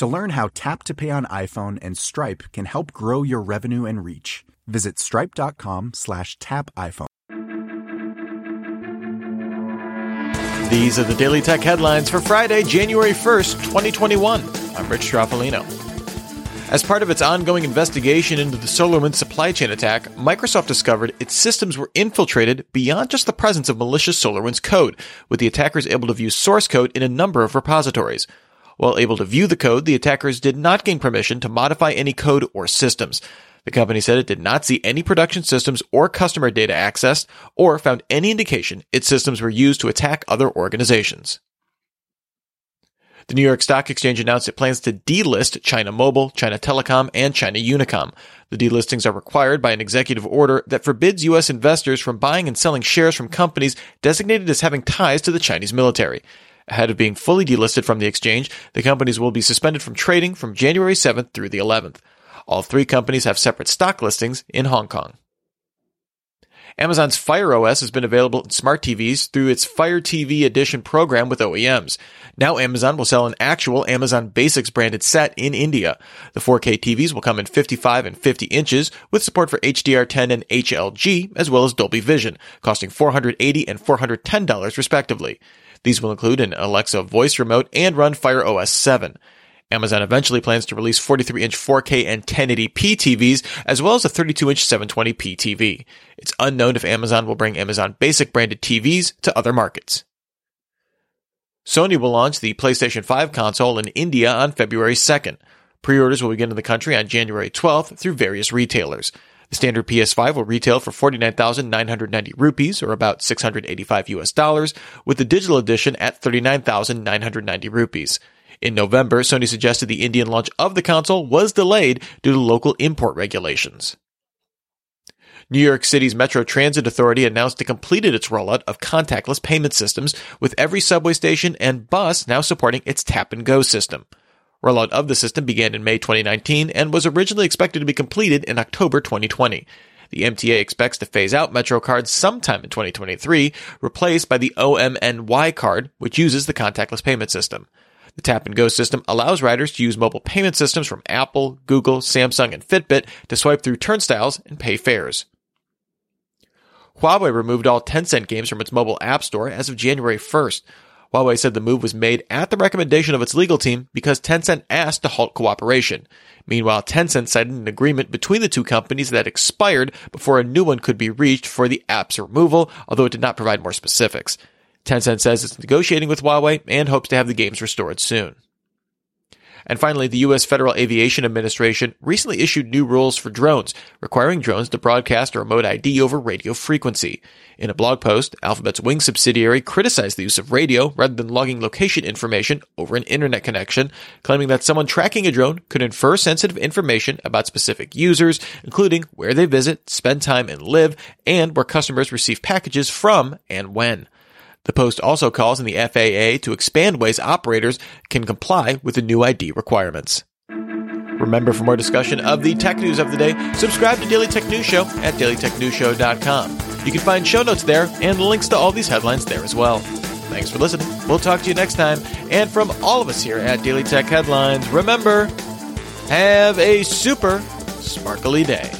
To learn how Tap to Pay on iPhone and Stripe can help grow your revenue and reach, visit stripe.com slash tap iPhone. These are the Daily Tech headlines for Friday, January 1st, 2021. I'm Rich Stroffolino. As part of its ongoing investigation into the SolarWinds supply chain attack, Microsoft discovered its systems were infiltrated beyond just the presence of malicious SolarWinds code, with the attackers able to view source code in a number of repositories. While able to view the code, the attackers did not gain permission to modify any code or systems. The company said it did not see any production systems or customer data accessed or found any indication its systems were used to attack other organizations. The New York Stock Exchange announced it plans to delist China Mobile, China Telecom, and China Unicom. The delistings are required by an executive order that forbids U.S. investors from buying and selling shares from companies designated as having ties to the Chinese military. Ahead of being fully delisted from the exchange, the companies will be suspended from trading from January 7th through the 11th. All three companies have separate stock listings in Hong Kong. Amazon's Fire OS has been available in smart TVs through its Fire TV Edition program with OEMs. Now Amazon will sell an actual Amazon Basics branded set in India. The 4K TVs will come in 55 and 50 inches with support for HDR10 and HLG as well as Dolby Vision, costing $480 and $410 respectively. These will include an Alexa voice remote and run Fire OS 7. Amazon eventually plans to release 43 inch 4K and 1080p TVs, as well as a 32 inch 720p TV. It's unknown if Amazon will bring Amazon Basic branded TVs to other markets. Sony will launch the PlayStation 5 console in India on February 2nd. Pre-orders will begin in the country on January 12th through various retailers. The standard PS5 will retail for 49,990 rupees or about 685 US dollars, with the digital edition at 39,990 rupees. In November, Sony suggested the Indian launch of the console was delayed due to local import regulations. New York City's Metro Transit Authority announced it completed its rollout of contactless payment systems, with every subway station and bus now supporting its tap and go system. Rollout of the system began in May 2019 and was originally expected to be completed in October 2020. The MTA expects to phase out Metro cards sometime in 2023, replaced by the OMNY card, which uses the contactless payment system. The tap and go system allows riders to use mobile payment systems from Apple, Google, Samsung, and Fitbit to swipe through turnstiles and pay fares. Huawei removed all Tencent games from its mobile app store as of January 1st. Huawei said the move was made at the recommendation of its legal team because Tencent asked to halt cooperation. Meanwhile, Tencent cited an agreement between the two companies that expired before a new one could be reached for the app's removal, although it did not provide more specifics. Tencent says it's negotiating with Huawei and hopes to have the games restored soon. And finally, the U.S. Federal Aviation Administration recently issued new rules for drones, requiring drones to broadcast a remote ID over radio frequency. In a blog post, Alphabet's Wing subsidiary criticized the use of radio rather than logging location information over an internet connection, claiming that someone tracking a drone could infer sensitive information about specific users, including where they visit, spend time, and live, and where customers receive packages from and when. The Post also calls on the FAA to expand ways operators can comply with the new ID requirements. Remember, for more discussion of the tech news of the day, subscribe to Daily Tech News Show at dailytechnewsshow.com. You can find show notes there and links to all these headlines there as well. Thanks for listening. We'll talk to you next time. And from all of us here at Daily Tech Headlines, remember, have a super sparkly day.